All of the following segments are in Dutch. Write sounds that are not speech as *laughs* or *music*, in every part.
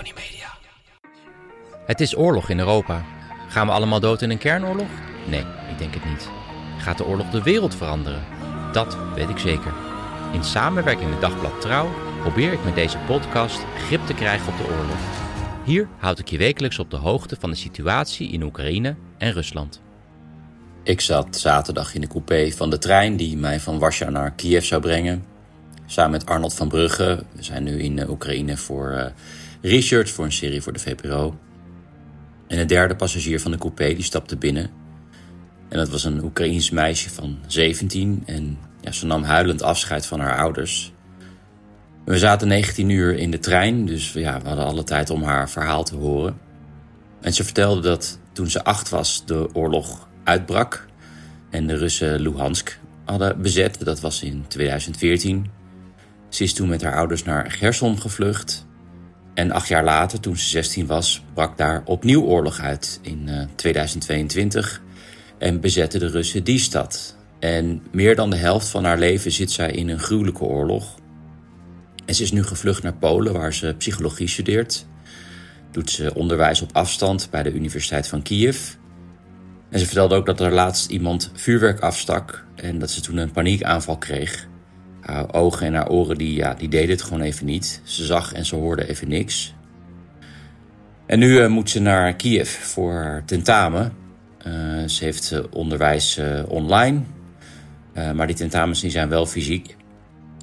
Tony Media. Het is oorlog in Europa. Gaan we allemaal dood in een kernoorlog? Nee, ik denk het niet. Gaat de oorlog de wereld veranderen? Dat weet ik zeker. In samenwerking met Dagblad Trouw probeer ik met deze podcast grip te krijgen op de oorlog. Hier houd ik je wekelijks op de hoogte van de situatie in Oekraïne en Rusland. Ik zat zaterdag in de coupé van de trein die mij van Warschau naar Kiev zou brengen. Samen met Arnold van Brugge. We zijn nu in eh, Oekraïne voor uh, research voor een serie voor de VPRO. En de derde passagier van de coupé die stapte binnen. En dat was een Oekraïens meisje van 17 en ja, ze nam huilend afscheid van haar ouders. We zaten 19 uur in de trein, dus ja, we hadden alle tijd om haar verhaal te horen. En ze vertelde dat toen ze acht was, de oorlog uitbrak en de Russen Luhansk hadden bezet. Dat was in 2014. Ze is toen met haar ouders naar Gerson gevlucht. En acht jaar later, toen ze 16 was, brak daar opnieuw oorlog uit in 2022 eh, en bezetten de Russen die stad. En meer dan de helft van haar leven zit zij in een gruwelijke oorlog. En ze is nu gevlucht naar Polen, waar ze psychologie studeert. Doet ze onderwijs op afstand bij de Universiteit van Kiev. En ze vertelde ook dat er laatst iemand vuurwerk afstak en dat ze toen een paniekaanval kreeg. Haar ogen en haar oren die, ja, die deden het gewoon even niet. Ze zag en ze hoorde even niks. En nu uh, moet ze naar Kiev voor haar tentamen. Uh, ze heeft uh, onderwijs online, maar die tentamens die zijn wel fysiek.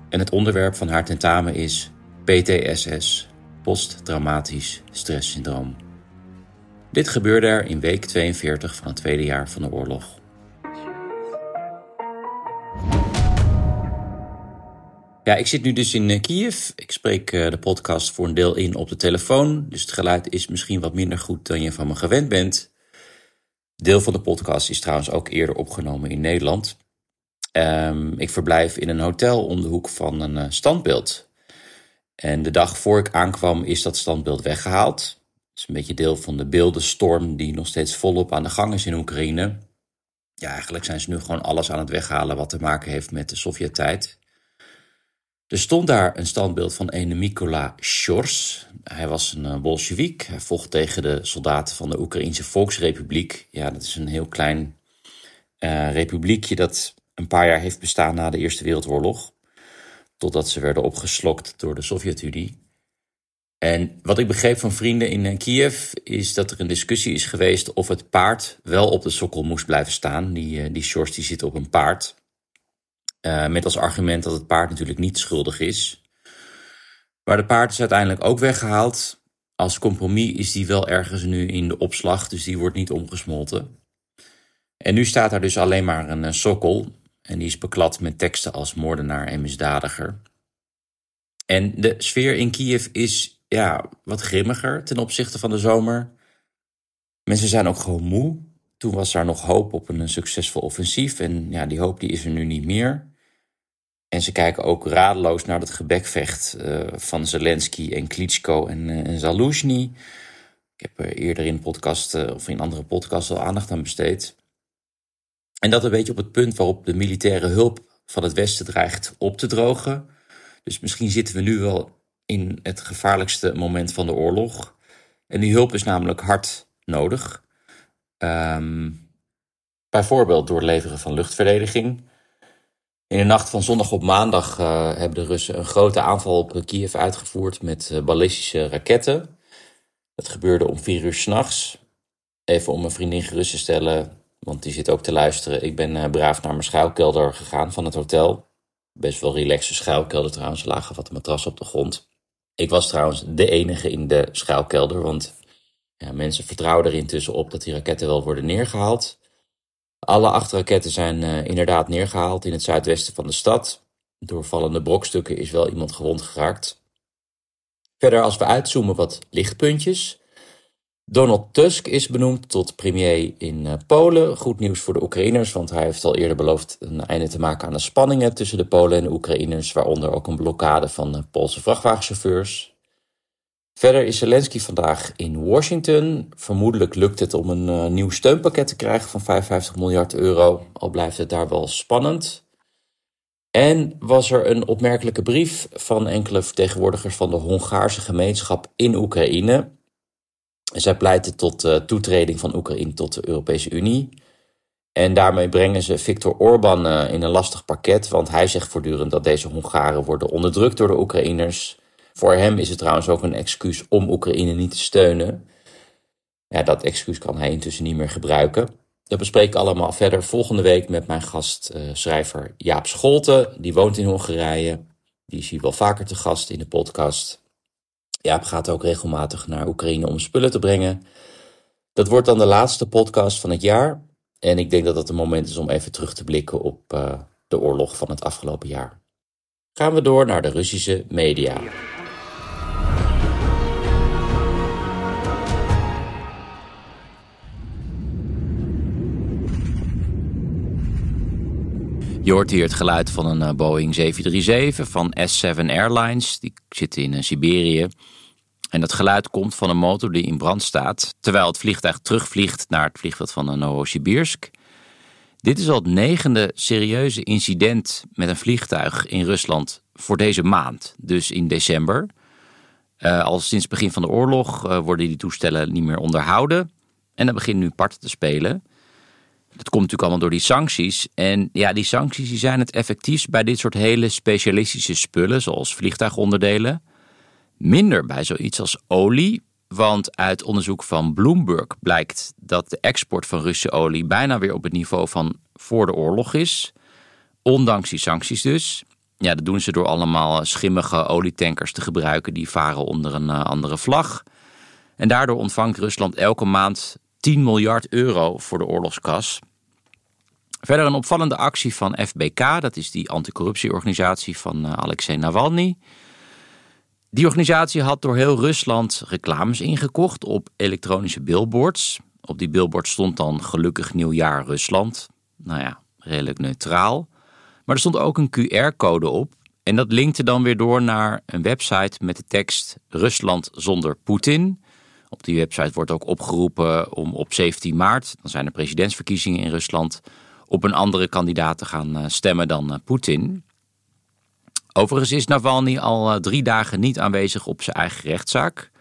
En het onderwerp van haar tentamen is PTSS, posttraumatisch stresssyndroom. Dit gebeurde er in week 42 van het tweede jaar van de oorlog. Ja, ik zit nu dus in eh, Kiev. Ik spreek eh, de podcast voor een deel in op de telefoon. Dus het geluid is misschien wat minder goed dan je van me gewend bent. Deel van de podcast is trouwens ook eerder opgenomen in Nederland. Um, ik verblijf in een hotel om de hoek van een uh, standbeeld. En de dag voor ik aankwam is dat standbeeld weggehaald. Het is een beetje deel van de beeldenstorm die nog steeds volop aan de gang is in Oekraïne. Ja, eigenlijk zijn ze nu gewoon alles aan het weghalen wat te maken heeft met de Sovjet-tijd. Er stond daar een standbeeld van een Mikola Shors. Hij was een uh, Bolshevik. Hij vocht tegen de soldaten van de Oekraïnse Volksrepubliek. Ja, dat is een heel klein uh, republiekje dat een paar jaar heeft bestaan na de Eerste Wereldoorlog. Totdat ze werden opgeslokt door de Sovjet-Unie. En wat ik begreep van vrienden in eh, Kiev is dat er een discussie is geweest of het paard wel op de sokkel moest blijven staan. Die, uh, die Shorts die zit op een paard. Uh, met als argument dat het paard natuurlijk niet schuldig is. Maar de paard is uiteindelijk ook weggehaald. Als compromis is die wel ergens nu in de opslag, dus die wordt niet omgesmolten. En nu staat daar dus alleen maar een sokkel. En die is beklad met teksten als moordenaar en misdadiger. En de sfeer in Kiev is ja, wat grimmiger ten opzichte van de zomer. Mensen zijn ook gewoon moe. Toen was er nog hoop op een succesvol offensief. En ja, die hoop die is er nu niet meer. En ze kijken ook radeloos naar dat gebekvecht uh, van Zelensky en Klitschko en, uh. Ik heb er eerder in podcast uh, of in andere podcasts al aandacht aan besteed. En dat een beetje op het punt waarop de militaire hulp van het Westen dreigt op te drogen. Dus misschien zitten we nu wel in het gevaarlijkste moment van de oorlog. En die hulp is namelijk hard nodig. Um, bijvoorbeeld door het leveren van luchtverdediging. In de nacht van zondag op maandag uh, hebben de Russen een grote aanval op Kiev uitgevoerd met uh, ballistische raketten. Dat gebeurde om vier uur s'nachts. Even om mijn vriendin gerust te stellen, want die zit ook te luisteren. Ik ben uh, braaf naar mijn schuilkelder gegaan van het hotel. Best wel relaxe schuilkelder trouwens, lagen wat matras op de grond. Ik was trouwens de enige in de schuilkelder, want ja, mensen vertrouwen er intussen op dat die raketten wel worden neergehaald. Alle acht raketten zijn uh, inderdaad neergehaald in het zuidwesten van de stad. Door vallende brokstukken is wel iemand gewond geraakt. Verder, als we uitzoomen, wat lichtpuntjes. Donald Tusk is benoemd tot premier in eh, Polen. Goed nieuws voor de Oekraïners, want hij heeft al eerder beloofd een einde te maken aan de spanningen tussen de Polen en de Oekraïners, waaronder ook een blokkade van de Poolse vrachtwagenchauffeurs. Verder is Zelensky vandaag in Washington. Vermoedelijk lukt het om een uh, nieuw steunpakket te krijgen van 55 miljard euro, al blijft het daar wel spannend. En was er een opmerkelijke brief van enkele vertegenwoordigers van de Hongaarse gemeenschap in Oekraïne. Zij pleiten tot de toetreding van Oekraïne tot de Europese Unie. En daarmee brengen ze Viktor Orbán eh, in een lastig pakket, want hij zegt voortdurend dat deze Hongaren worden onderdrukt door de Oekraïners. Voor hem is het trouwens ook een excuus om Oekraïne niet te steunen. Ja, dat excuus kan hij intussen niet meer gebruiken. Dat bespreek ik allemaal verder volgende week met mijn gastschrijver uh, Jaap Scholten. Die woont in Hongarije. Die is hier wel vaker te gast in de podcast. Jaap gaat ook regelmatig naar Oekraïne om spullen te brengen. Dat wordt dan de laatste podcast van het jaar. En ik denk dat het een moment is om even terug te blikken op uh, de oorlog van het afgelopen jaar. Gaan we door naar de Russische media. Je hoort hier het geluid van een Boeing 737 van S7 Airlines. Die zit in Siberië. En dat geluid komt van een motor die in brand staat, terwijl het vliegtuig terugvliegt naar het vliegveld van Novosibirsk. Dit is al het negende serieuze incident met een vliegtuig in Rusland voor deze maand, dus in december. Al sinds het begin van de oorlog worden die toestellen niet meer onderhouden. En dat begint nu parten te spelen. Dat komt natuurlijk allemaal door die sancties. En ja, die sancties die zijn het effectiefst bij dit soort hele specialistische spullen, zoals vliegtuigonderdelen. Minder bij zoiets als olie, want uit onderzoek van Bloomberg blijkt dat de export van Russische olie bijna weer op het niveau van voor de oorlog is. Ondanks die sancties dus. Ja, dat doen ze door allemaal schimmige olietankers te gebruiken die varen onder een uh, andere vlag. En daardoor ontvangt Rusland elke maand 10 miljard euro voor de oorlogskas. Verder een opvallende actie van FBK, dat is die anticorruptieorganisatie van uh, Alexei Navalny. Die organisatie had door heel Rusland reclames ingekocht op elektronische billboards. Op die billboard stond dan gelukkig nieuwjaar Rusland. Nou ja, redelijk neutraal. Maar er stond ook een QR-code op. En dat linkte dan weer door naar een website met de tekst Rusland zonder Poetin. Op die website wordt ook opgeroepen om op 17 maart, dan zijn er presidentsverkiezingen in Rusland, op een andere kandidaat te gaan eh, stemmen dan eh, Poetin. Overigens is Navalny al eh, drie dagen niet aanwezig op zijn eigen rechtszaak.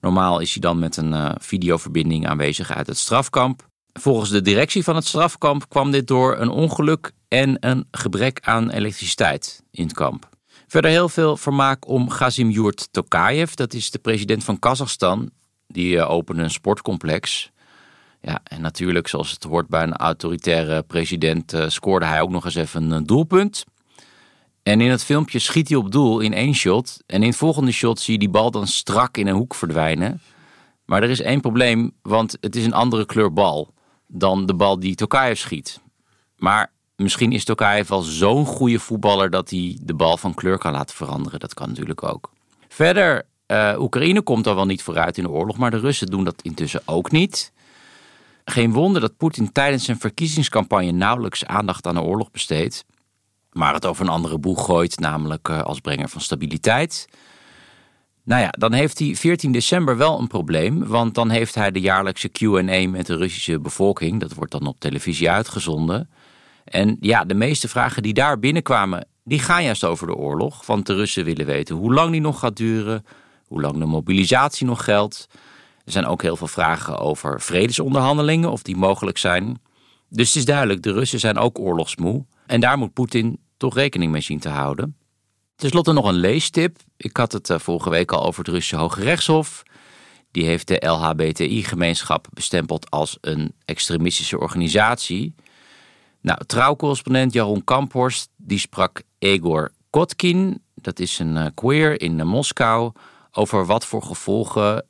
Normaal is hij dan met een videoverbinding aanwezig uit het strafkamp. Volgens de directie van het strafkamp kwam dit door een ongeluk en een gebrek aan elektriciteit in het kamp. Verder heel veel vermaak om Gazimjurt Tokayev, dat is de president van Kazachstan. Die opende een sportcomplex. Ja, en natuurlijk, zoals het hoort bij een autoritaire president, scoorde hij ook nog eens even een doelpunt. En in het filmpje schiet hij op doel in één shot. En in het volgende shot zie je die bal dan strak in een hoek verdwijnen. Maar er is één probleem, want het is een andere kleur bal dan de bal die Tokayev schiet. Maar misschien is Tokayev wel zo'n goede voetballer dat hij de bal van kleur kan laten veranderen. Dat kan natuurlijk ook. Verder, uh, Oekraïne komt al wel niet vooruit in de oorlog, maar de Russen doen dat intussen ook niet. Geen wonder dat Poetin tijdens zijn verkiezingscampagne nauwelijks aandacht aan de oorlog besteedt maar het over een andere boeg gooit, namelijk uh, als brenger van stabiliteit. Nou ja, dan heeft hij 14 december wel een probleem, want dan heeft hij de jaarlijkse Q&A met de Russische bevolking. Dat wordt dan op televisie uitgezonden. En ja, de meeste vragen die daar binnenkwamen, die gaan juist over de oorlog. Want de Russen willen weten hoe lang die nog gaat duren, hoe lang de mobilisatie nog geldt. Er zijn ook heel veel vragen over vredesonderhandelingen, of die mogelijk zijn. Dus het is duidelijk, de Russen zijn ook oorlogsmoe. En daar moet Poetin toch rekening mee zien te houden. Ten slotte nog een leestip. Ik had het eh, vorige week al over het Russische Hoge Rechtshof. Die heeft de LHBTI-gemeenschap bestempeld als een extremistische organisatie. Nou, trouwcorrespondent Jaron Kamphorst die sprak Egor Kotkin, dat is een eh, queer in uh, Moskou, over wat voor gevolgen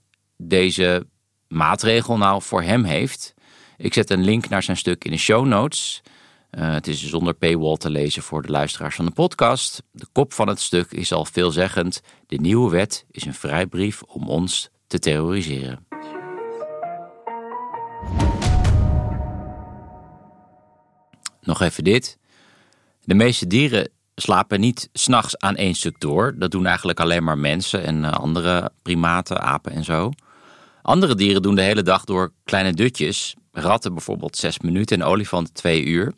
deze maatregel nou voor hem heeft. Ik zet een link naar zijn stuk in de show notes. Uh, het is zonder paywall te lezen voor de luisteraars van de podcast. De kop van het stuk is al veelzeggend. De nieuwe wet is een vrijbrief om ons te terroriseren. Nog even dit. De meeste dieren slapen niet s'nachts aan één stuk door. Dat doen eigenlijk alleen maar mensen en eh, andere primaten, apen en zo. Andere dieren doen de hele dag door kleine dutjes. Ratten bijvoorbeeld zes minuten en olifanten twee uur.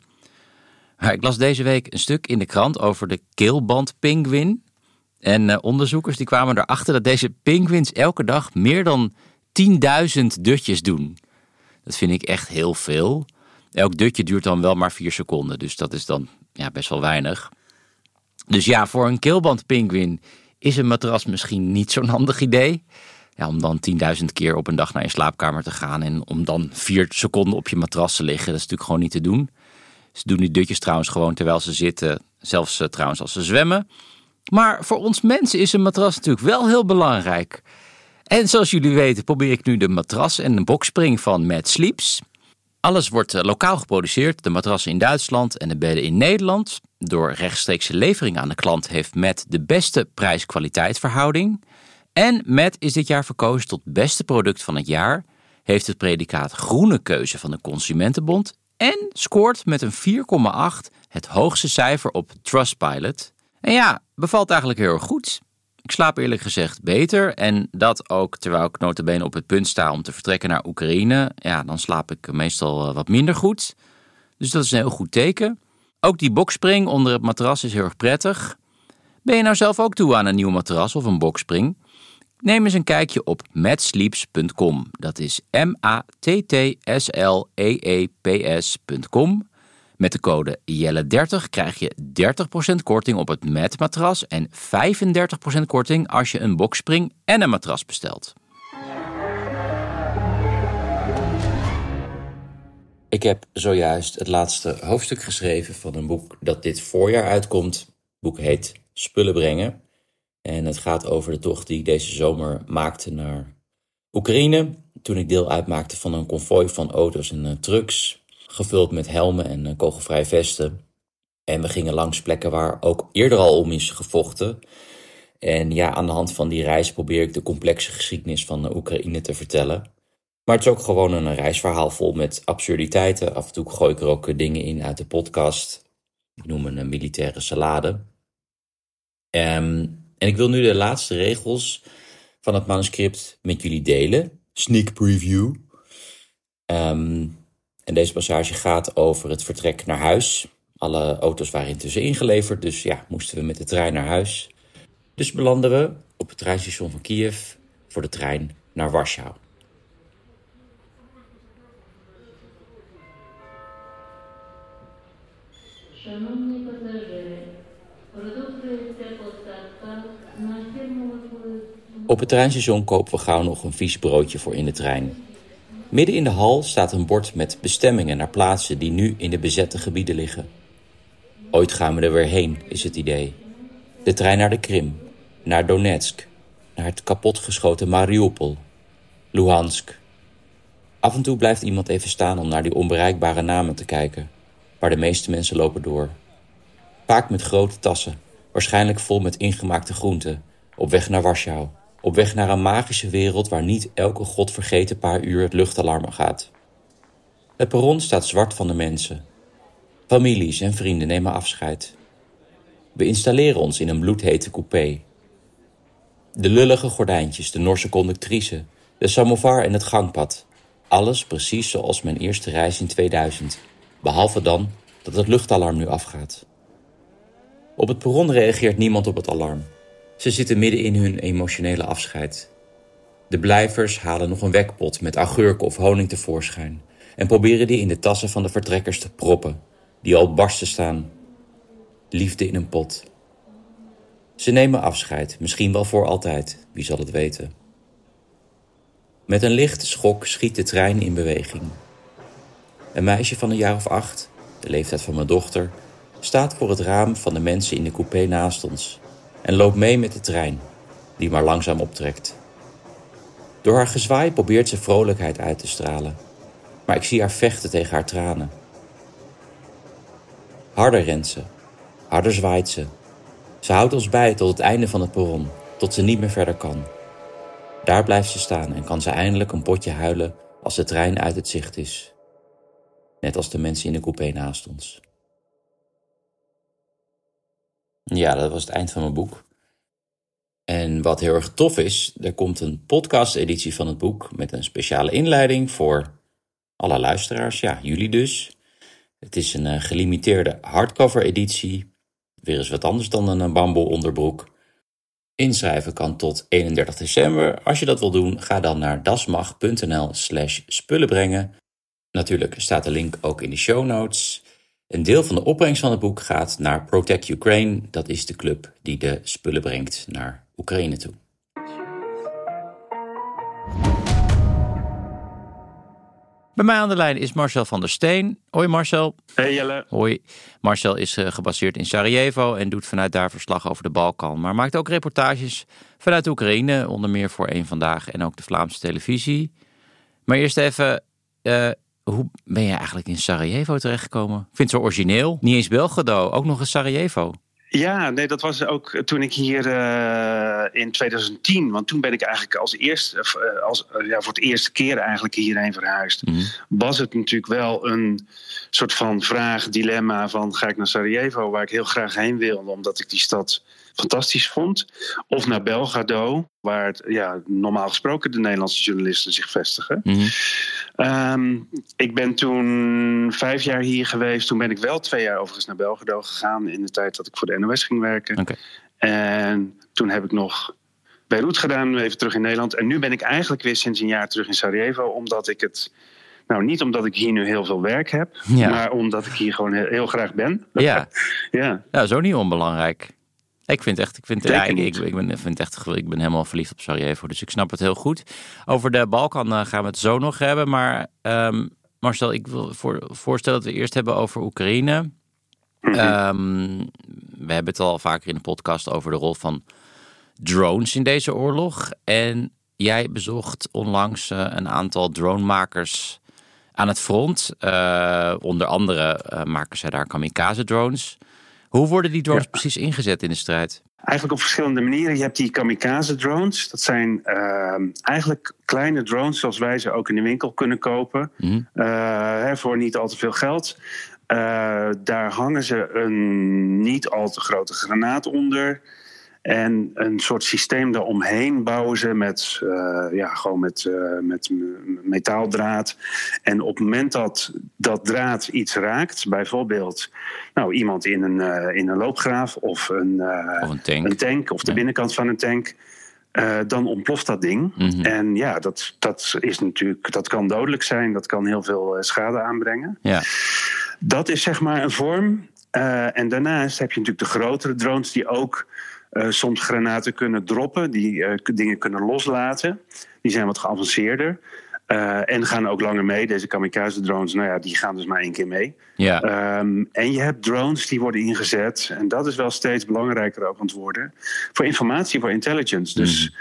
Maar ik las deze week een stuk in de krant over de keelbandpinguïn. En uh, onderzoekers die kwamen erachter dat deze pinguïns elke dag meer dan 10.000 dutjes doen. Dat vind ik echt heel veel. Elk dutje duurt dan wel maar 4 seconden, dus dat is dan ja, best wel weinig. Dus ja, voor een keelbandpinguïn is een matras misschien niet zo'n *laughs* handig idee. Ja, om dan 10.000 keer op een dag naar je slaapkamer te gaan en om dan 4 seconden op je matras te liggen, dat is natuurlijk gewoon niet te doen. Ze doen die dutjes trouwens gewoon terwijl ze zitten, zelfs uh, trouwens als ze zwemmen. Maar voor ons mensen is een matras natuurlijk wel heel belangrijk. En zoals jullie weten probeer ik nu de matras en de bokspring van Mad Sleeps. Alles wordt eh, lokaal geproduceerd, de matrassen in Duitsland en de bedden in Nederland. Door rechtstreekse levering aan de klant heeft Met de beste prijs-kwaliteit verhouding. En Met is dit jaar verkozen tot beste product van het jaar, heeft het predicaat groene keuze van de Consumentenbond en scoort met een 4,8 het hoogste cijfer op Trustpilot. En ja, bevalt eigenlijk heel erg goed. Ik slaap eerlijk gezegd beter en dat ook terwijl ik notabene op het punt sta om te vertrekken naar Oekraïne. Ja, dan slaap ik meestal eh, wat minder goed. Dus dat is een heel goed teken. Ook die bokspring onder het matras is heel erg prettig. Ben je nou zelf ook toe aan een nieuw matras of een bokspring? Neem eens een kijkje op matsleeps.com. Dat is M-A-T-T-S-L-E-E-P-S.com. Met de code JELLE30 krijg je 30% korting op het matras en 35% korting als je een bokspring en een matras bestelt. Ik heb zojuist het laatste hoofdstuk geschreven van een boek dat dit voorjaar uitkomt. Het boek heet Spullen brengen. En het gaat over de tocht die ik deze zomer maakte naar Oekraïne. Toen ik deel uitmaakte van een konvooi van auto's en uh, trucks gevuld met helmen en eh, kogelvrije vesten. En we gingen langs plekken waar ook eerder al om is gevochten. En ja, aan de hand van die reis probeer ik de complexe geschiedenis van de Oekraïne te vertellen. Maar het is ook gewoon een reisverhaal vol met absurditeiten. Af en toe gooi ik er ook dingen in uit de podcast. Ik noem een militaire salade. Um, en ik wil nu de laatste regels van het manuscript met jullie delen. Sneak preview. Um, en deze passage gaat over het vertrek naar huis. Alle auto's waren intussen ingeleverd, dus ja, moesten we met de trein naar huis. Dus belanden we op het treinstation van Kiev voor de trein naar Warschau. Op het treinstation kopen we gauw nog een vies broodje voor in de trein. Midden in de hal staat een bord met bestemmingen naar plaatsen die nu in de bezette gebieden liggen. Ooit gaan we er weer heen, is het idee. De trein naar de Krim, naar Donetsk, naar het kapotgeschoten Mariupol, Luhansk. Af en toe blijft iemand even staan om naar die onbereikbare namen te kijken, waar de meeste mensen lopen door. Vaak met grote tassen, waarschijnlijk vol met ingemaakte groenten, op weg naar Warschau. Op weg naar een magische wereld waar niet elke godvergeten paar uur het luchtalarm gaat. Het perron staat zwart van de mensen. Families en vrienden nemen afscheid. We installeren ons in een bloedhete coupé. De lullige gordijntjes, de Norse conductrice, de samovar en het gangpad. Alles precies zoals mijn eerste reis in 2000. Behalve dan dat het luchtalarm nu afgaat. Op het perron reageert niemand op het alarm. Ze zitten midden in hun emotionele afscheid. De blijvers halen nog een wekpot met augurken of honing tevoorschijn en proberen die in de tassen van de vertrekkers te proppen, die al barsten staan. Liefde in een pot. Ze nemen afscheid, misschien wel voor altijd, wie zal het weten. Met een lichte schok schiet de trein in beweging. Een meisje van een jaar of acht, de leeftijd van mijn dochter, staat voor het raam van de mensen in de coupé naast ons en loopt mee met de trein, die maar langzaam optrekt. Door haar gezwaai probeert ze vrolijkheid uit te stralen, maar ik zie haar vechten tegen haar tranen. Harder rent ze. Harder zwaait ze. Ze houdt ons bij tot het einde van het perron, tot ze niet meer verder kan. Daar blijft ze staan en kan ze eindelijk een potje huilen als de trein uit het zicht is. Net als de mensen in de coupé naast ons. Ja, dat was het eind van mijn boek. En wat heel erg tof is, er komt een podcast-editie van het boek met een speciale inleiding voor alle luisteraars, ja, jullie dus. Het is een uh, gelimiteerde hardcover-editie, weer eens wat anders dan een bamboe onderbroek. Inschrijven kan tot 31 december. Als je dat wil doen, ga dan naar dasmag.nl slash spullenbrengen. Natuurlijk staat de link ook in de show notes. Een deel van de opbrengst van het boek gaat naar Protect Ukraine. Dat is de club die de spullen brengt naar Oekraïne toe. Bij mij aan de lijn is Marcel van der Steen. Hoi Marcel. Hey Jelle. Hoi. Marcel is uh, gebaseerd in Sarajevo en doet vanuit daar verslag over de Balkan. Maar maakt ook reportages vanuit Oekraïne, onder meer voor Eén Vandaag en ook de Vlaamse televisie. Maar eerst even, uh, hoe ben je eigenlijk in Sarajevo terechtgekomen? Ik vind het zo origineel. Niet eens Belgrado, ook nog eens Sarajevo. Ja, nee, dat was ook toen ik hier uh, in 2010, want toen ben ik eigenlijk als eerste, uh, als, uh, ja, voor het eerste keer eigenlijk hierheen verhuisd. Mm -hmm. Was het natuurlijk wel een soort van vraag, dilemma van ga ik naar Sarajevo, waar ik heel graag heen wilde, omdat ik die stad fantastisch vond. Of naar Belgrado, waar het, ja, normaal gesproken de Nederlandse journalisten zich vestigen. Mm -hmm. um, ik ben toen vijf jaar hier geweest. Toen ben ik wel twee jaar overigens naar Belgrado gegaan. In de tijd dat ik voor de NOS ging werken. Okay. En toen heb ik nog Beirut gedaan, even terug in Nederland. En nu ben ik eigenlijk weer sinds een jaar terug in Sarajevo. Omdat ik het... Nou, niet omdat ik hier nu heel veel werk heb. Ja. Maar omdat ik hier gewoon heel, heel graag ben. Ja. *laughs* ja. ja, zo niet onbelangrijk. Ik vind echt, ik vind, ja, ik, ik, ik, ben, vind echt, ik ben helemaal verliefd op Sarajevo, dus ik snap het heel goed. Over de Balkan uh, gaan we het zo nog hebben, maar um, Marcel, ik wil voor, voorstellen dat we eerst hebben over Oekraïne. Mm -hmm. um, we hebben het al vaker in de podcast over de rol van drones in deze oorlog. En jij bezocht onlangs uh, een aantal dronemakers aan het front. Uh, onder andere maken zij daar kamikaze drones. Hoe worden die drones ja. precies ingezet in de strijd? Eigenlijk op verschillende manieren. Je hebt die kamikaze drones. Dat zijn uh, eigenlijk kleine drones zoals wij ze ook in de winkel kunnen kopen. Mm. Uh, voor niet al te veel geld. Uh, daar hangen ze een niet al te grote granaat onder. En een soort systeem daaromheen bouwen ze met, uh, ja, gewoon met, uh, met metaaldraad. En op het moment dat dat draad iets raakt, bijvoorbeeld nou, iemand in een, uh, in een loopgraaf of een, of een, tank. een tank of de ja. binnenkant van een tank. dan ontploft dat ding. Mm -hmm. En ja, dat, dat is natuurlijk, dat kan dodelijk zijn, dat kan heel veel schade aanbrengen. Ja. Dat is zeg maar een vorm. en daarnaast heb je natuurlijk de grotere drones die ook uh, soms granaten kunnen droppen, die uh, dingen kunnen loslaten. Die zijn wat geavanceerder. Uh, en gaan ook langer mee. Deze kamikaze drones, nou ja, die gaan dus maar één keer mee. Ja. Um, en je hebt drones die worden ingezet. En dat is wel steeds belangrijker ook aan het worden. Voor informatie, voor intelligence. Dus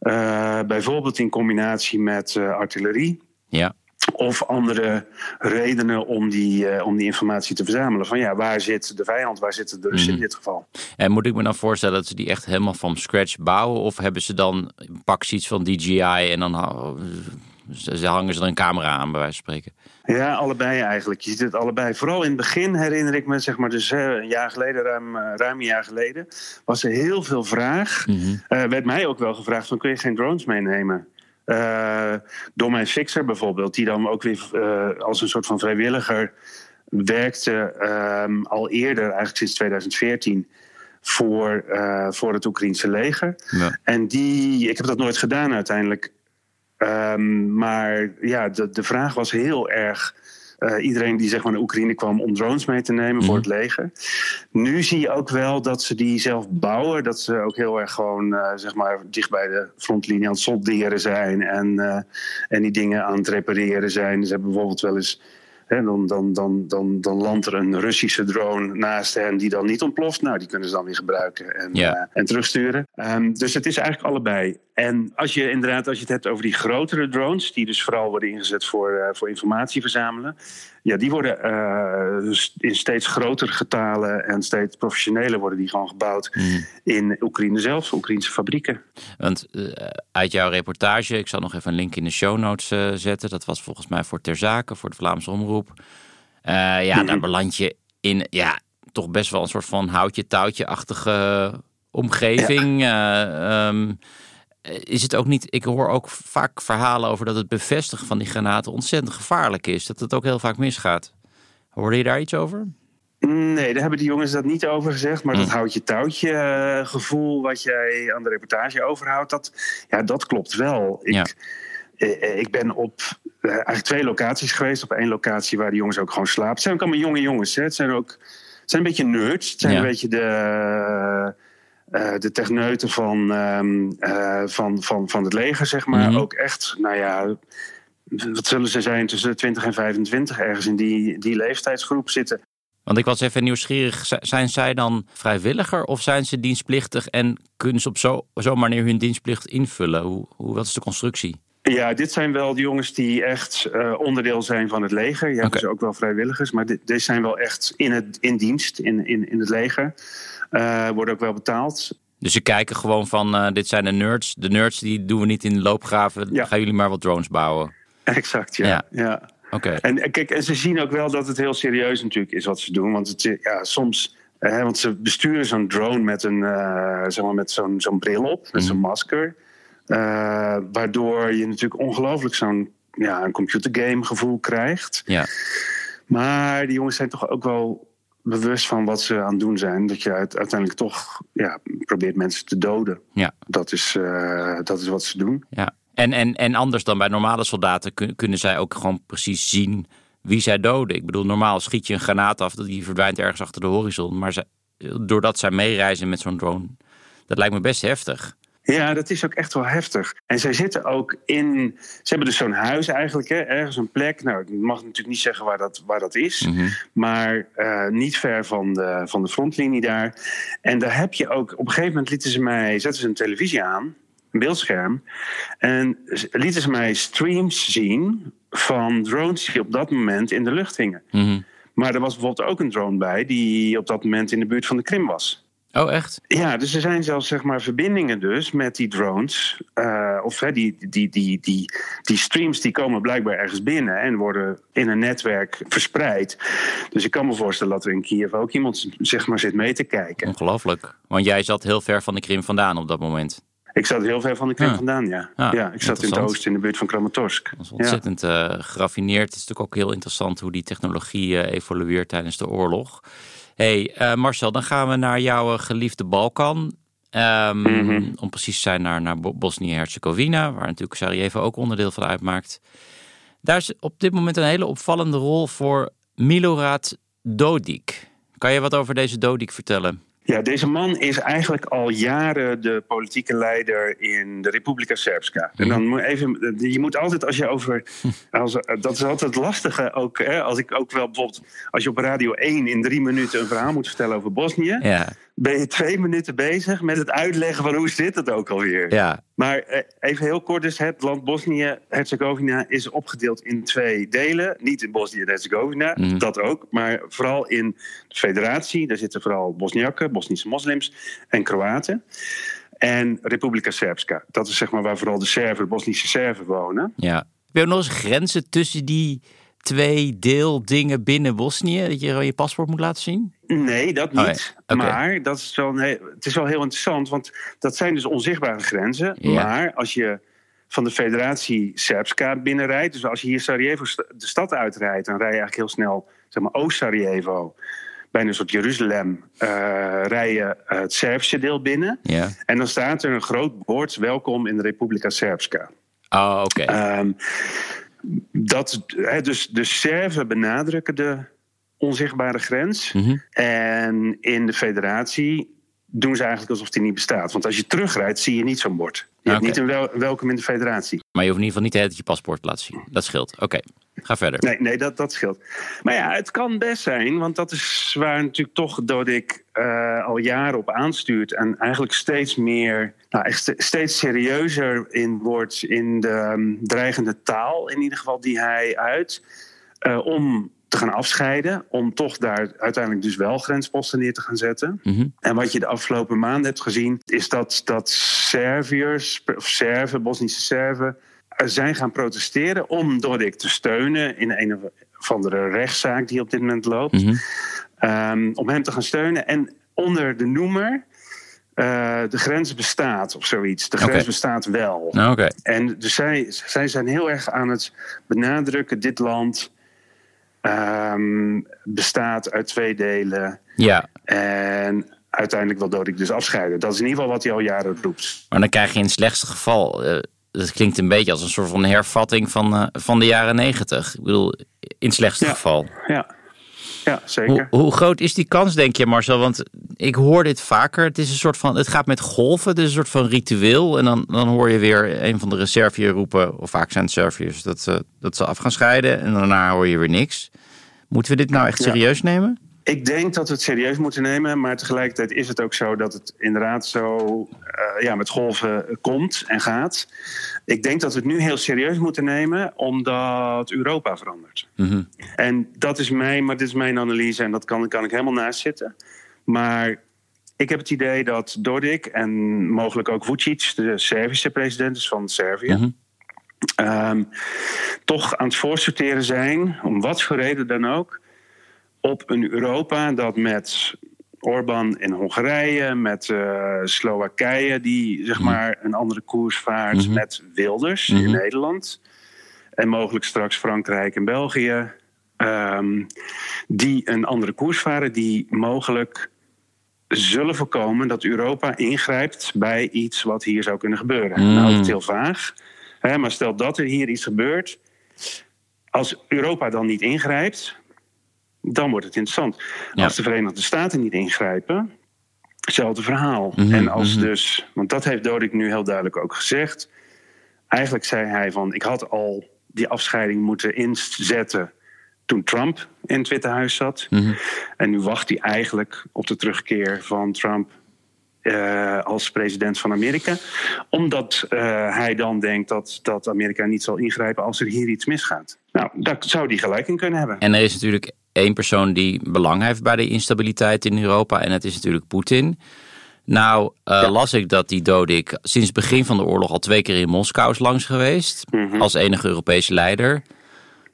mm. bijvoorbeeld in combinatie met artillerie. Ja of andere redenen om die, uh, om die informatie te verzamelen. Van ja, waar zit de vijand, waar zitten de Russen mm. in dit geval? En moet ik me dan voorstellen dat ze die echt helemaal van scratch bouwen? Of hebben ze dan, pak ze iets van DJI en dan hangen ze er een camera aan, bij wijze van spreken? Ja, allebei eigenlijk. Je ziet het allebei. Vooral in het begin herinner ik me, zeg maar, dus een jaar geleden, ruim, ruim een jaar geleden, was er heel veel vraag. Mm -hmm. uh, werd mij ook wel gevraagd: van kun je geen drones meenemen? Uh, door mijn fixer bijvoorbeeld, die dan ook weer uh, als een soort van vrijwilliger werkte um, al eerder, eigenlijk sinds 2014, voor, uh, voor het Oekraïnse leger. Ja. En die, ik heb dat nooit gedaan uiteindelijk. Um, maar ja, de, de vraag was heel erg. Uh, iedereen die zeg maar naar Oekraïne kwam om drones mee te nemen mm. voor het leger. Nu zie je ook wel dat ze die zelf bouwen. Dat ze ook heel erg gewoon uh, zeg maar dicht bij de frontlinie aan het solderen zijn. En, uh, en die dingen aan het repareren zijn. Ze hebben bijvoorbeeld wel eens dan, dan, dan, dan, dan landt er een Russische drone naast hen die dan niet ontploft. Nou, die kunnen ze dan weer gebruiken en, Ja. en terugsturen. Ehm, dus het is eigenlijk allebei. En als je inderdaad, als je het hebt over die grotere drones, die dus vooral worden ingezet voor, eh, voor informatie verzamelen. Ja, die worden eh, in steeds grotere getalen en steeds professioneler worden die gewoon gebouwd in Oekraïne zelf, Oekraïnse fabrieken. Want eh, uit jouw reportage, ik zal nog even een link in de show notes eh, zetten. Dat was volgens mij voor Ter Zake, voor de Vlaamse Omroep. Eh, ja, daar beland je in, ja, toch best wel een soort van houtje-touwtje-achtige omgeving. Eh, ehm, is het ook niet, ik hoor ook vaak verhalen over dat het bevestigen van die granaten ontzettend gevaarlijk is. Dat het ook heel vaak misgaat. Hoorde je daar iets over? Nee, daar hebben die jongens dat niet over gezegd. Maar Hm. dat houtje touwtje eh, gevoel wat jij aan de reportage overhoudt, dat, ja, dat klopt wel. Ik, Ja. eh, ik ben op eigenlijk twee locaties geweest. Op één locatie waar die jongens ook gewoon slapen. Het zijn ook allemaal jonge jongens. Hè. Het zijn ook het zijn een beetje nerds. Het zijn Ja. een beetje de, eh, de techneuten van, ehm, eh, van, van, van het leger, zeg maar. Mhm. Ook echt, nou ja, wat zullen ze zijn tussen de 20 en 25 ergens in die, die leeftijdsgroep zitten. Want ik was even nieuwsgierig, zijn zij dan vrijwilliger of zijn ze dienstplichtig en kunnen ze op zo, zo'n manier hun dienstplicht invullen? Hoe, hoe, wat is de constructie? Ja, dit zijn wel de jongens die echt eh, onderdeel zijn van het leger. Je hebt Oké. dus ook wel vrijwilligers, maar dit, deze zijn wel echt in, het, in dienst, in, in, in het leger. Eh, worden ook wel betaald. Dus ze kijken gewoon van, eh, dit zijn de nerds. De nerds die doen we niet in de loopgraven. Ja. Gaan jullie maar wat drones bouwen. Exact, ja. Ja. ja. Oké. En kijk, en ze zien ook wel dat het heel serieus natuurlijk is wat ze doen. Want het, ja, soms, want ze besturen zo'n drone met, een, zeg maar met zo'n zo'n bril op, met zo'n masker. Eh, waardoor je natuurlijk ongelooflijk zo'n ja, een computergame gevoel krijgt. Ja. Maar die jongens zijn toch ook wel bewust van wat ze aan het doen zijn. Dat je uit- uiteindelijk toch ja, probeert mensen te doden. Ja. Dat is, eh, dat is wat ze doen. ja. En, en, en anders dan bij normale soldaten kun- kunnen zij ook gewoon precies zien wie zij doden. Ik bedoel, normaal schiet je een granaat af, die verdwijnt ergens achter de horizon. Maar zij, doordat zij meereizen met zo'n drone, dat lijkt me best heftig. Ja, dat is ook echt wel heftig. En zij zitten ook in. Ze hebben dus zo'n huis eigenlijk, hè, ergens een plek. Nou, ik mag natuurlijk niet zeggen waar dat, waar dat is. Maar eh, niet ver van de, van de frontlinie daar. En daar heb je ook. Op een gegeven moment lieten ze mij. zetten ze een televisie aan, een beeldscherm. En lieten ze mij streams zien van drones die op dat moment in de lucht hingen. Mhm. Maar er was bijvoorbeeld ook een drone bij die op dat moment in de buurt van de Krim was. Oh, echt? Ja, dus er zijn zelfs zeg maar, verbindingen dus met die drones. eh, of hè, die, die, die, die, die streams die komen blijkbaar ergens binnen en worden in een netwerk verspreid. Dus ik kan me voorstellen dat er in Kiev ook iemand zeg maar, zit mee te kijken. Ongelooflijk. Want jij zat heel ver van de Krim vandaan op dat moment. Ik zat heel ver van de Krim Ja. vandaan, ja. Ja, ja. Ik zat in het oosten in de buurt van Kramatorsk. Dat is Ja. ontzettend eh, geraffineerd. Het is natuurlijk ook heel interessant hoe die technologie eh, evolueert tijdens de oorlog. Hey, eh, Marcel, dan gaan we naar jouw eh, geliefde Balkan. Ehm, Mhm. Om precies te zijn naar, naar Bo- Bosnië-Herzegovina, waar natuurlijk Sarajevo ook onderdeel van uitmaakt. Daar is op dit moment een hele opvallende rol voor Milorad Dodik. Kan je wat over deze Dodik vertellen? Ja, deze man is eigenlijk al jaren de politieke leider in de Republika Srpska. En dan moet even, je moet altijd als je over, *laughs* als, dat is altijd het lastige ook, hè, als ik ook wel bijvoorbeeld, als je op Radio 1 in drie minuten een verhaal moet vertellen over Bosnië, Ja, ben je twee minuten bezig met het uitleggen van hoe zit het ook alweer. ja. Maar eh, even heel kort dus, het land Bosnië-Herzegovina is opgedeeld in twee delen. Niet in Bosnië-Herzegovina, Mhm. dat ook. Maar vooral in de federatie. Daar zitten vooral Bosniakken, Bosnische moslims en Kroaten. En Republika Srpska. Dat is zeg maar waar vooral de Serven, Bosnische Serven wonen. Ja. Heb je ook nog eens grenzen tussen die twee deeldingen binnen Bosnië? Dat je gewoon je paspoort moet laten zien? Nee, dat Oh niet. Maar dat is wel het is wel heel interessant, want dat zijn dus onzichtbare grenzen. Ja. Maar als je van de federatie Srpska binnenrijdt, dus als je hier Sarajevo de stad uitrijdt, dan rij je eigenlijk heel snel, zeg maar, Oost-Sarajevo, bijna een soort Jeruzalem, eh rij je het Servische deel binnen. Ja. En dan staat er een groot bord, welkom in de Republika Srpska. Oh, oké. Ehm, dat, dus de Serven benadrukken de onzichtbare grens. Mhm. En in de federatie doen ze eigenlijk alsof die niet bestaat. Want als je terugrijdt, zie je niet zo'n bord. Je hebt niet een wel, welkom in de federatie. Maar je hoeft in ieder geval niet de hele je paspoort te laten zien. Dat scheelt. Oké, ga verder. Nee, nee dat, dat scheelt. Maar ja, het kan best zijn, want dat is waar natuurlijk toch Dodik uh, al jaren op aanstuurt. En eigenlijk steeds meer, nou, echt steeds serieuzer in wordt in de um, dreigende taal, in ieder geval die hij uit. Uh, om te gaan afscheiden. Om toch daar uiteindelijk dus wel grensposten neer te gaan zetten. Mhm. En wat je de afgelopen maanden hebt gezien, is dat, dat Serviërs, of Serven, Bosnische Serven, zijn gaan protesteren om Dodik te steunen in een of andere rechtszaak die op dit moment loopt. Mhm. Um, om hem te gaan steunen. En onder de noemer. Uh, de grens bestaat of zoiets. De grens bestaat wel. Nou, oké. En dus zij, zij zijn heel erg aan het benadrukken: dit land ehm, bestaat uit twee delen. Ja, En uiteindelijk wil Dodik dus afscheiden. Dat is in ieder geval wat hij al jaren roept. maar dan krijg je in het slechtste geval... eh, dat klinkt een beetje als een soort van hervatting van, eh, van de jaren negentig. Ik bedoel, in het slechtste Ja. geval. Ja, ja zeker. Hoe, hoe groot is die kans, denk je, Marcel? Want ik hoor dit vaker. Het is een soort van. Het gaat met golven. Het is een soort van ritueel. En dan, dan hoor je weer een van de Serviërs roepen. Of vaak zijn het Serviërs dat ze, dat ze af gaan scheiden. En daarna hoor je weer niks. Moeten we dit nou echt Ja. serieus nemen? Ik denk dat we het serieus moeten nemen, maar tegelijkertijd is het ook zo dat het inderdaad zo eh, ja, met golven komt en gaat. Ik denk dat we het nu heel serieus moeten nemen, omdat Europa verandert. Mhm. En dat is mijn, maar dit is mijn analyse en dat kan, kan ik helemaal naast zitten. Maar ik heb het idee dat Dodik en mogelijk ook Vucic, de Servische president is van Servië, Mhm. ehm, toch aan het voorsorteren zijn, om wat voor reden dan ook, op een Europa dat met Orbán in Hongarije, met eh, Slowakije, die zeg maar een andere koers vaart, Mhm. met Wilders Mhm. in Nederland en mogelijk straks Frankrijk en België, ehm, die een andere koers varen, die mogelijk zullen voorkomen dat Europa ingrijpt bij iets wat hier zou kunnen gebeuren. Mm. Nou, het is heel vaag, hè, maar stel dat er hier iets gebeurt, als Europa dan niet ingrijpt, dan wordt het interessant. Ja. Als de Verenigde Staten niet ingrijpen, hetzelfde verhaal. Mhm, en als mhm. dus, want dat heeft Dodik nu heel duidelijk ook gezegd. Eigenlijk zei hij van, ik had al die afscheiding moeten inzetten toen Trump in het Witte Huis zat. Mhm. En nu wacht hij eigenlijk op de terugkeer van Trump eh, als president van Amerika. Omdat eh, hij dan denkt dat, dat Amerika niet zal ingrijpen als er hier iets misgaat. Nou, daar zou hij gelijk in kunnen hebben. En er is natuurlijk één persoon die belang heeft bij de instabiliteit in Europa. En dat is natuurlijk Poetin. Nou, eh, Ja. las ik dat die Dodik sinds het begin van de oorlog al twee keer in Moskou is langs geweest. Mhm. Als enige Europese leider.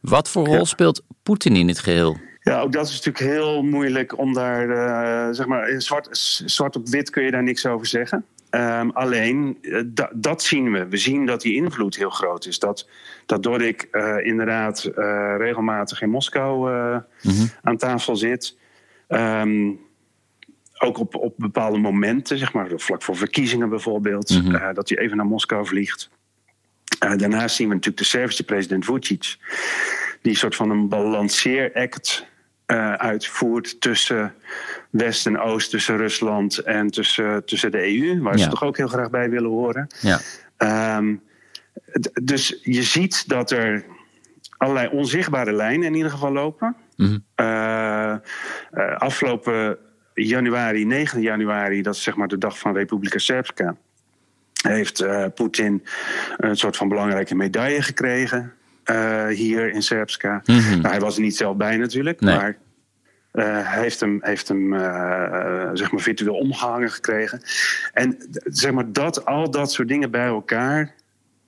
Wat voor rol Ja. speelt Poetin in het geheel? Ja, ook dat is natuurlijk heel moeilijk om daar, eh, zeg maar, zwart, zwart op wit kun je daar niks over zeggen. Ehm, alleen, eh, da- dat zien we. We zien dat die invloed heel groot is. Dat, dat Dodik eh, inderdaad eh, regelmatig in Moskou eh, Mhm. aan tafel zit. Ehm, ook op, op bepaalde momenten, zeg maar, vlak voor verkiezingen bijvoorbeeld, Mhm. dat hij even naar Moskou vliegt. Daarnaast zien we natuurlijk de Servische president Vucic, die een soort van een balanceeract uitvoert tussen West en Oost, tussen Rusland en tussen, tussen de EU, waar ze toch ook heel graag bij willen horen. Ja. Ehm, dus je ziet dat er allerlei onzichtbare lijnen in ieder geval lopen. Eh, afgelopen januari, 9 januari, dat is zeg maar de dag van Republika Srpska, heeft eh, Poetin een soort van belangrijke medaille gekregen hier in Srpska. Mhm. Nou, hij was er niet zelf bij natuurlijk, Nee. maar hij heeft hem, heeft hem zeg maar virtueel omgehangen gekregen. En zeg maar dat, al dat soort dingen bij elkaar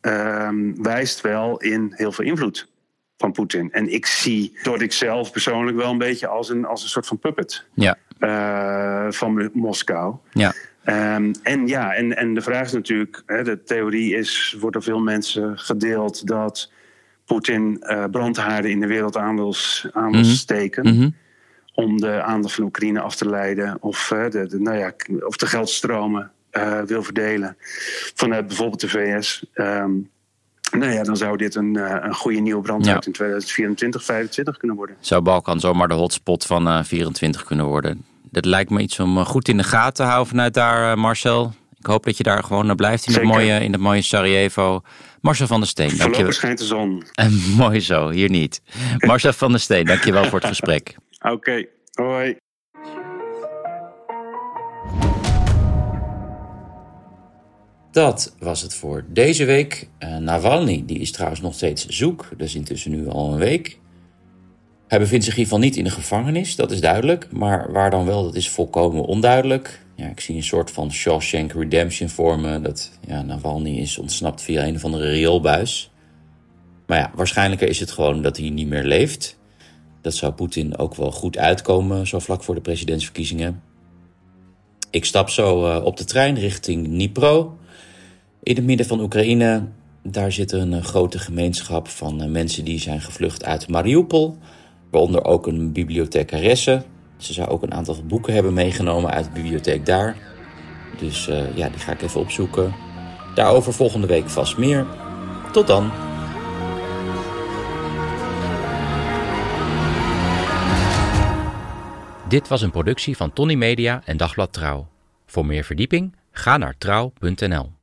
ehm, wijst wel in heel veel invloed van Poetin. En ik zie ik zelf persoonlijk wel een beetje als een, als een soort van puppet Ja. eh, van Moskou. Ja. Ehm, en ja, en, en de vraag is natuurlijk, hè, de theorie is, wordt door veel mensen gedeeld dat Poetin eh brandhaarden in de wereld aan wil, s- aan wil Mhm. steken. Mhm. Om de aandacht van Oekraïne af te leiden. Of, de, de, nou ja, of de geldstromen eh, wil verdelen vanuit bijvoorbeeld de VS. Ehm, nou ja, dan zou dit een, eh, een goede nieuwe brandhaard Ja. in 2024, 2025 kunnen worden. Zou Balkan zomaar de hotspot van eh, 24 kunnen worden? dat lijkt me iets om goed in de gaten te houden vanuit daar, Marcel. Ik hoop dat je daar gewoon blijft in het, mooie, in het mooie Sarajevo. Marcel van der Steen. Voorlopig schijnt de zon. *laughs* En mooi zo, hier niet. Marcel van der Steen, dankjewel voor het *laughs* gesprek. Oké, hoi. Dat was het voor deze week. Uh, Navalny die is trouwens nog steeds zoek. Dat is intussen nu al een week. Hij bevindt zich in ieder geval niet in de gevangenis, dat is duidelijk. Maar waar dan wel, dat is volkomen onduidelijk. Ja, ik zie een soort van Shawshank Redemption vormen. Dat ja, Navalny is ontsnapt via een of andere rioolbuis. Maar ja, waarschijnlijker is het gewoon dat hij niet meer leeft. Dat zou Poetin ook wel goed uitkomen, zo vlak voor de presidentsverkiezingen. Ik stap zo uh, op de trein richting Dnipro. In het midden van Oekraïne, daar zit een uh, grote gemeenschap van uh, mensen die zijn gevlucht uit Mariupol. Waaronder ook een bibliothecaresse. Ze zou ook een aantal boeken hebben meegenomen uit de bibliotheek daar. Dus uh, ja, die ga ik even opzoeken. Daarover volgende week vast meer. Tot dan. Dit was een productie van Tony Media en Dagblad Trouw. Voor meer verdieping ga naar trouw.nl.